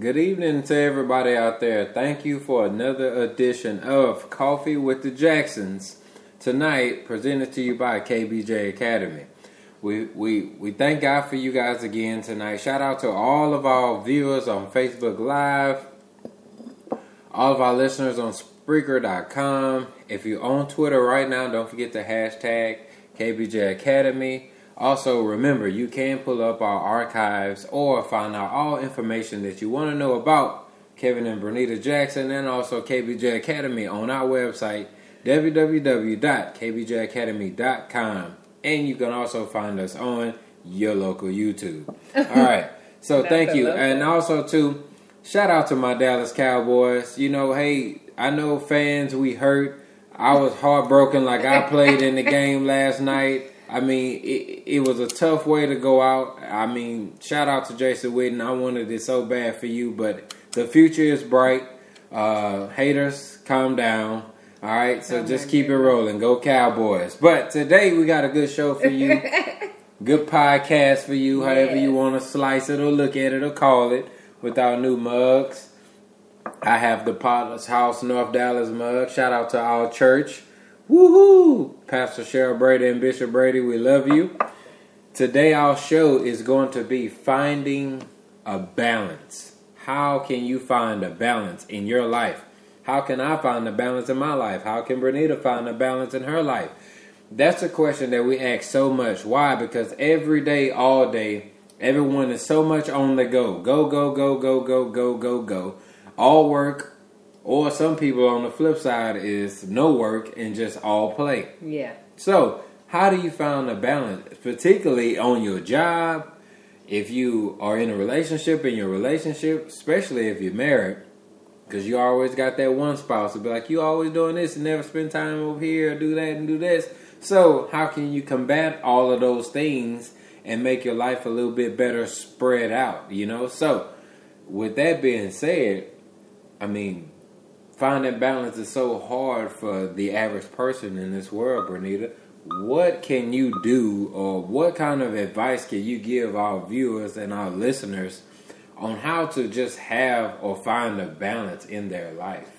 Good evening to everybody out there. Thank you for another edition of Coffee with the Jacksons. Tonight, presented to you by KBJ Academy. We, we, we thank God for you guys again tonight. Shout out to all of our viewers on Facebook Live, all of our listeners on Spreaker.com. If you're on Twitter right now, don't forget to hashtag KBJ Academy. Also, remember you can pull up our archives or find out all information that you want to know about Kevin and Bernita Jackson and also KBJ Academy on our website www.kbjacademy.com. And you can also find us on your local YouTube. All right. So thank you. And also to shout out to my Dallas Cowboys. You know, hey, I know fans we hurt. I was heartbroken like I played in the game last night. I mean, it, it was a tough way to go out. I mean, shout out to Jason Witten. I wanted it so bad for you, but the future is bright. Uh, haters, calm down. All right, so just keep it rolling. Go Cowboys. But today we got a good show for you. good podcast for you, however you want to slice it or look at it or call it with our new mugs. I have the Potter's House North Dallas mug. Shout out to our church. Woohoo! Pastor Cheryl Brady and Bishop Brady, we love you. Today, our show is going to be finding a balance. How can you find a balance in your life? How can I find a balance in my life? How can Bernita find a balance in her life? That's a question that we ask so much. Why? Because every day, all day, everyone is so much on the go. Go, go, go, go, go, go, go, go. All work, or some people on the flip side is no work and just all play. Yeah. So, how do you find a balance, particularly on your job? If you are in a relationship, in your relationship, especially if you're married, because you always got that one spouse to be like, you always doing this and never spend time over here, do that and do this. So, how can you combat all of those things and make your life a little bit better spread out? You know. So, with that being said, I mean, finding balance is so hard for the average person in this world, Bernita. What can you do, or what kind of advice can you give our viewers and our listeners on how to just have or find a balance in their life?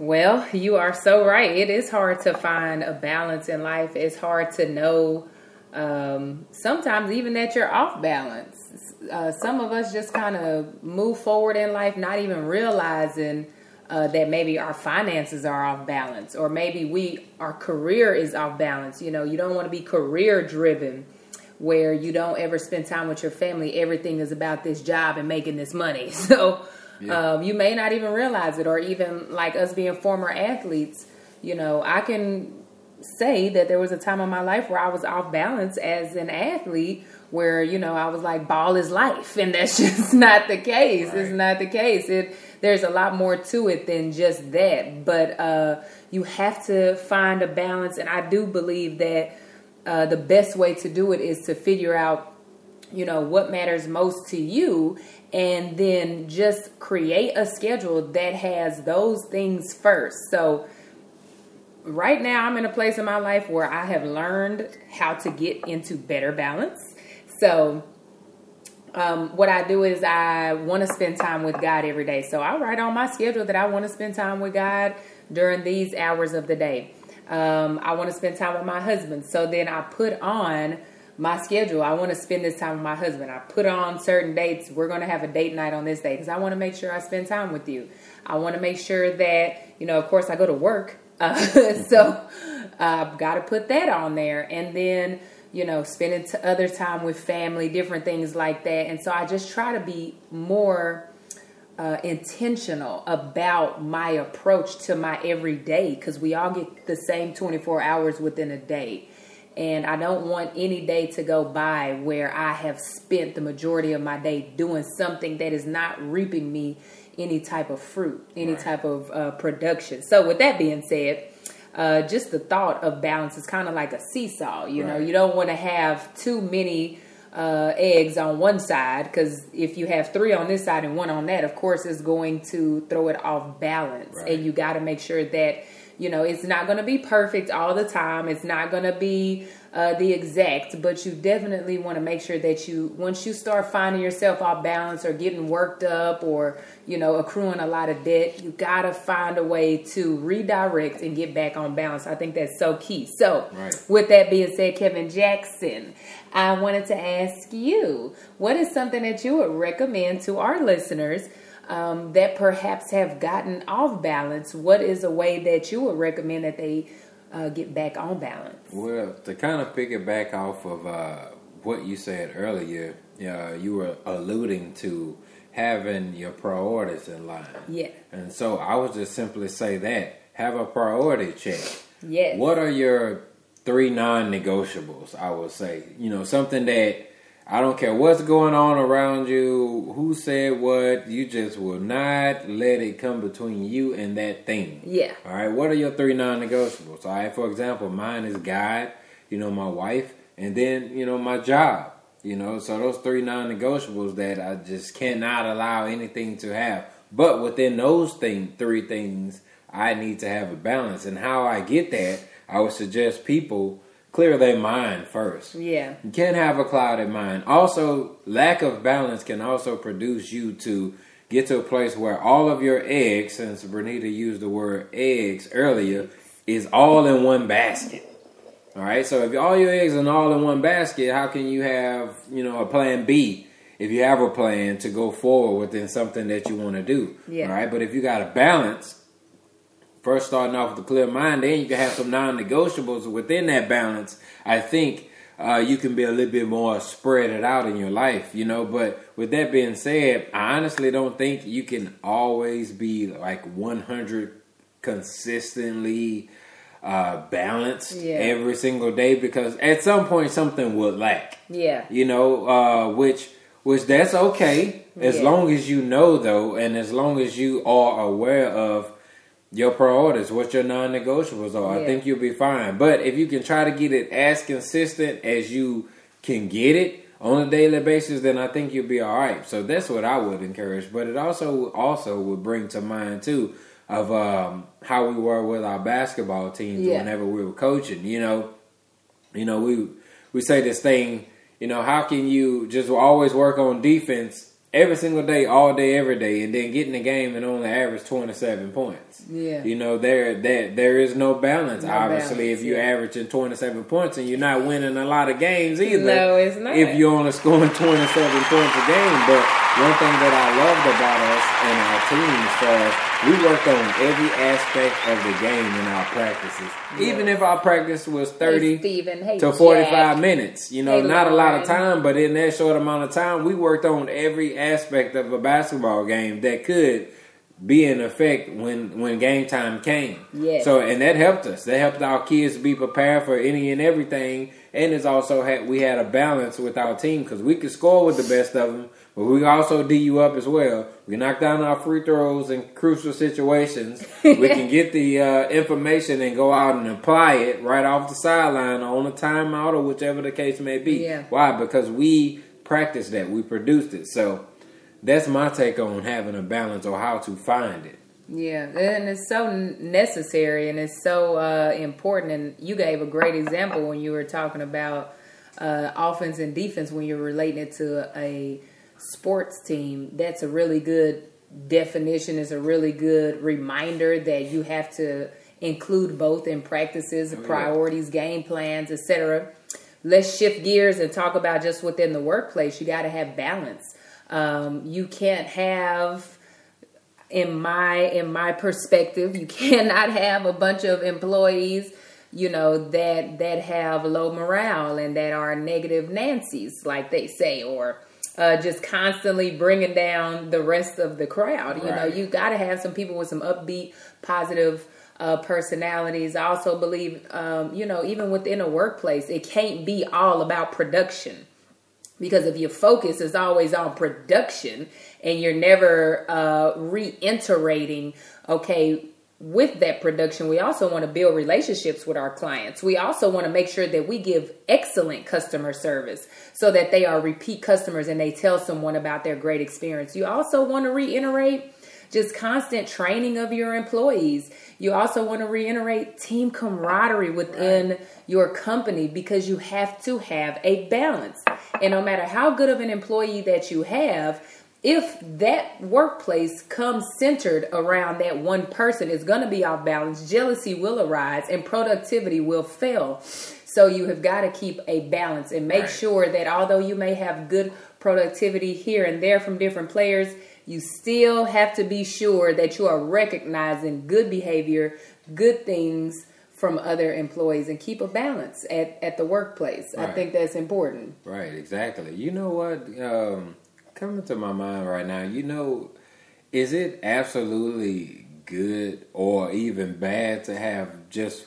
Well, you are so right. It is hard to find a balance in life. It's hard to know um, sometimes even that you're off balance. Uh, some of us just kind of move forward in life, not even realizing uh, that maybe our finances are off balance or maybe we our career is off balance. You know you don't want to be career driven where you don't ever spend time with your family. Everything is about this job and making this money. So yeah. um, you may not even realize it or even like us being former athletes you know i can say that there was a time in my life where i was off balance as an athlete where you know i was like ball is life and that's just not the case. Right. it's not the case. It there's a lot more to it than just that. But uh, you have to find a balance, and I do believe that uh, the best way to do it is to figure out, you know, what matters most to you, and then just create a schedule that has those things first. So right now I'm in a place in my life where I have learned how to get into better balance. So um, what I do is I want to spend time with God every day. So I write on my schedule that I want to spend time with God during these hours of the day. Um, I want to spend time with my husband. So then I put on my schedule. I want to spend this time with my husband. I put on certain dates. We're going to have a date night on this day because I want to make sure I spend time with you. I want to make sure that, you know, of course, I go to work. Uh, so I've got to put that on there. And then, you know, spending t- other time with family, different things like that. And so I just try to be more uh, intentional about my approach to my everyday because we all get the same 24 hours within a day. And I don't want any day to go by where I have spent the majority of my day doing something that is not reaping me any type of fruit, any right. type of uh, production. So, with that being said, uh, just the thought of balance is kind of like a seesaw. You right. know, you don't want to have too many uh, eggs on one side because if you have three on this side and one on that, of course, it's going to throw it off balance. Right. And you got to make sure that you know it's not going to be perfect all the time. It's not going to be uh, the exact, but you definitely want to make sure that you once you start finding yourself off balance or getting worked up or you know accruing a lot of debt, you got to find a way to redirect and get back on balance. I think that's so key. So, right. with that being said, Kevin Jackson. I wanted to ask you what is something that you would recommend to our listeners um, that perhaps have gotten off balance? What is a way that you would recommend that they uh, get back on balance? Well, to kind of pick it back off of uh, what you said earlier, uh, you were alluding to having your priorities in line. Yeah. And so I would just simply say that have a priority check. Yes. What are your three non-negotiables. I would say, you know, something that I don't care what's going on around you, who said what, you just will not let it come between you and that thing. Yeah. All right. What are your three non-negotiables? All right. For example, mine is God, you know, my wife, and then you know my job. You know, so those three non-negotiables that I just cannot allow anything to have. But within those thing, three things, I need to have a balance. And how I get that I would suggest people clear their mind first. Yeah. You can't have a clouded mind. Also, lack of balance can also produce you to get to a place where all of your eggs, since Bernita used the word eggs earlier, is all in one basket. All right. So if all your eggs are all in one basket, how can you have you know a plan B if you have a plan to go forward within something that you want to do? Yeah. All right. But if you got a balance, first starting off with a clear mind, then you can have some non-negotiables within that balance. I think uh, you can be a little bit more spread it out in your life, you know. But with that being said, I honestly don't think you can always be like 100 consistently uh, balanced yeah. every single day because at some point something will lack. Yeah, you know, uh, which which that's okay as yeah. long as you know though, and as long as you are aware of your priorities, what your non negotiables are. Yeah. I think you'll be fine. But if you can try to get it as consistent as you can get it on a daily basis, then I think you'll be all right. So that's what I would encourage. But it also also would bring to mind too of um, how we were with our basketball teams yeah. whenever we were coaching. You know, you know we we say this thing. You know, how can you just always work on defense every single day, all day, every day, and then get in the game and only average twenty seven points. Yeah, you know there that there is no balance. No obviously, balance, if you're yeah. averaging twenty seven points and you're not winning a lot of games either. No, it's not. If you're only scoring twenty seven points a game, but one thing that I loved about us and our team as far we worked on every aspect of the game in our practices. Yes. Even if our practice was 30 hey, to 45 Jack. minutes. You know, hey, not a lot of time, but in that short amount of time, we worked on every aspect of a basketball game that could be in effect when when game time came. Yes. So and that helped us. That helped our kids be prepared for any and everything. And it's also had we had a balance with our team because we could score with the best of them, but we also D you up as well. We knock down our free throws in crucial situations. we can get the uh, information and go out and apply it right off the sideline on a timeout or whichever the case may be. Yeah. Why? Because we practiced that. We produced it. So that's my take on having a balance or how to find it. Yeah, and it's so necessary and it's so uh, important. And you gave a great example when you were talking about uh, offense and defense when you're relating it to a sports team, that's a really good definition. Is a really good reminder that you have to include both in practices, oh, priorities, game plans, etc. Let's shift gears and talk about just within the workplace. You got to have balance. Um, you can't have in my in my perspective you cannot have a bunch of employees you know that that have low morale and that are negative nancy's like they say or uh, just constantly bringing down the rest of the crowd. You know, you got to have some people with some upbeat, positive uh, personalities. I also believe, um, you know, even within a workplace, it can't be all about production. Because if your focus is always on production and you're never uh, reiterating, okay, with that production, we also want to build relationships with our clients. We also want to make sure that we give excellent customer service so that they are repeat customers and they tell someone about their great experience. You also want to reiterate just constant training of your employees. You also want to reiterate team camaraderie within right. your company because you have to have a balance. And no matter how good of an employee that you have, if that workplace comes centered around that one person, it's going to be off balance. Jealousy will arise and productivity will fail. So you have got to keep a balance and make right. sure that although you may have good productivity here and there from different players, you still have to be sure that you are recognizing good behavior, good things from other employees and keep a balance at, at the workplace. Right. I think that's important. Right, exactly. You know what? Um, coming to my mind right now, you know, is it absolutely good or even bad to have just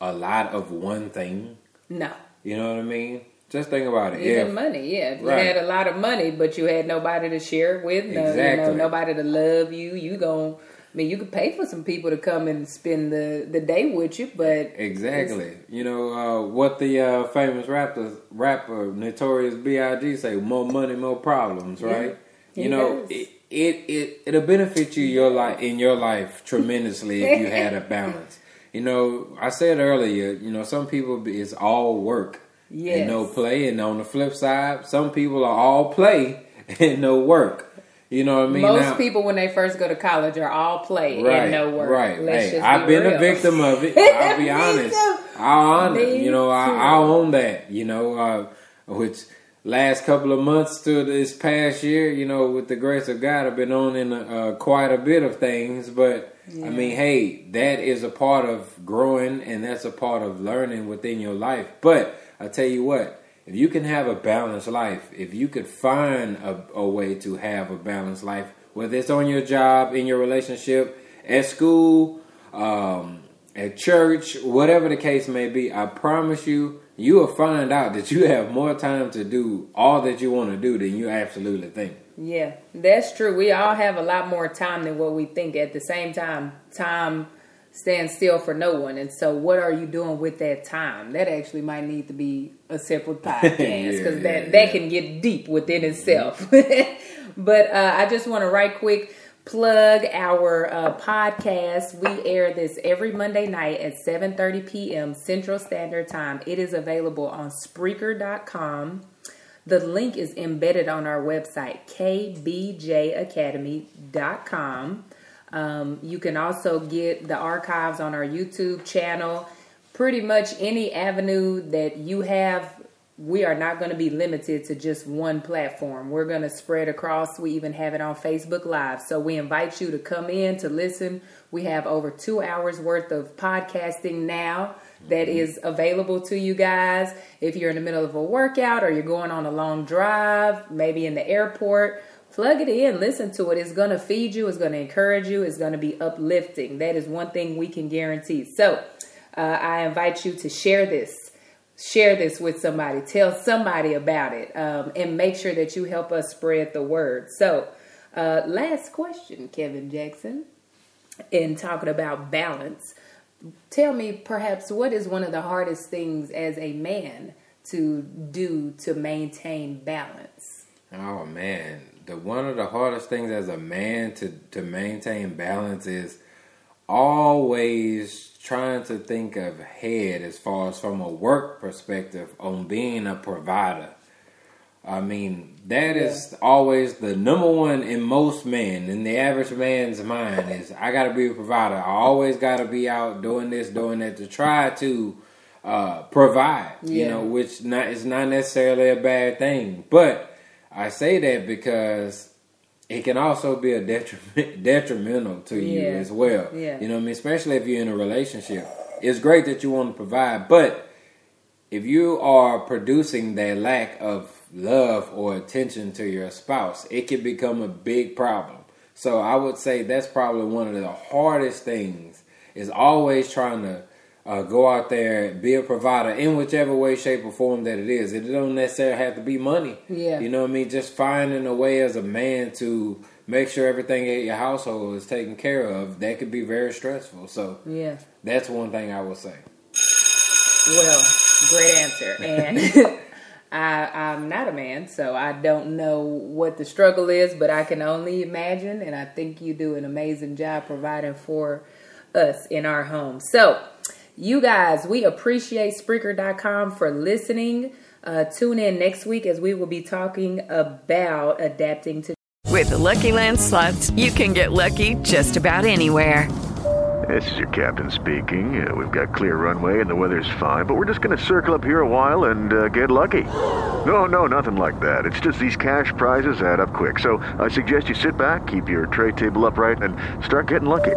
a lot of one thing? No. You know what I mean? Just think about it. Even if, money, yeah. If you right. had a lot of money, but you had nobody to share it with, no, exactly. you know, nobody to love you, you going I mean, you could pay for some people to come and spend the, the day with you, but exactly. You know uh, what the uh, famous rapper rapper Notorious B.I.G. say: "More money, more problems." Right? Yeah, you know, it, it it it'll benefit you your life in your life tremendously if you had a balance. You know, I said earlier, you know, some people it's all work yes. and no play, and on the flip side, some people are all play and no work. You know what I mean? Most now, people, when they first go to college, are all play right, and no work. Right. Let's hey, I've been real. a victim of it. I'll be honest. I'll honor. You know, I, own that. You know, uh, which last couple of months to this past year, you know, with the grace of God, I've been owning uh, quite a bit of things. But yeah. I mean, hey, that is a part of growing, and that's a part of learning within your life. But I tell you what, if you can have a balanced life, if you could find a, a way to have a balanced life, whether it's on your job, in your relationship, at school, um, at church, whatever the case may be, I promise you, you will find out that you have more time to do all that you want to do than you absolutely think. Yeah, that's true. We all have a lot more time than what we think. At the same time, time stand still for no one. And so, what are you doing with that time? That actually might need to be a separate podcast because yeah, that yeah, that can get deep within itself. Mm-hmm. but uh, I just want to right quick plug our uh, podcast. We air this every Monday night at 7:30 p.m. Central Standard Time. It is available on Spreaker.com. The link is embedded on our website, kbjacademy.com. Um, you can also get the archives on our YouTube channel. Pretty much any avenue that you have, we are not going to be limited to just one platform. We're going to spread across. We even have it on Facebook Live. So we invite you to come in to listen. We have over two hours worth of podcasting now that mm-hmm. is available to you guys. If you're in the middle of a workout or you're going on a long drive, maybe in the airport, plug it in, listen to it. It's going to feed you, it's going to encourage you, it's going to be uplifting. That is one thing we can guarantee. So, uh, I invite you to share this. Share this with somebody. Tell somebody about it. Um, and make sure that you help us spread the word. So, uh, last question, Kevin Jackson, in talking about balance. Tell me, perhaps, what is one of the hardest things as a man to do to maintain balance? Oh, man the one of the hardest things as a man to to maintain balance is always trying to think of head as far as from a work perspective on being a provider. I mean, that yeah. is always the number one in most men, in the average man's mind is I gotta be a provider. I always gotta be out doing this, doing that to try to uh, provide, yeah. you know, which not is not necessarily a bad thing. But I say that because it can also be a detriment, detrimental to you yeah. as well. Yeah. You know what I mean? Especially if you're in a relationship. It's great that you want to provide, but if you are producing that lack of love or attention to your spouse, it can become a big problem. So I would say that's probably one of the hardest things is always trying to uh, go out there and be a provider in whichever way, shape, or form that it is. It don't necessarily have to be money. Yeah. You know what I mean? Just finding a way as a man to make sure everything at your household is taken care of. That could be very stressful. So Yeah. that's one thing I would say. Well, great answer. And I, I'm not a man, so I don't know what the struggle is, but I can only imagine. And I think you do an amazing job providing for us in our home. So, you guys, we appreciate Spreaker.com for listening. Uh, tune in next week as we will be talking about adapting to. With the Lucky Land slots, you can get lucky just about anywhere. This is your captain speaking. Uh, we've got clear runway and the weather's fine, but we're just going to circle up here a while and uh, get lucky. No, no, nothing like that. It's just these cash prizes add up quick. So I suggest you sit back, keep your tray table upright, and start getting lucky.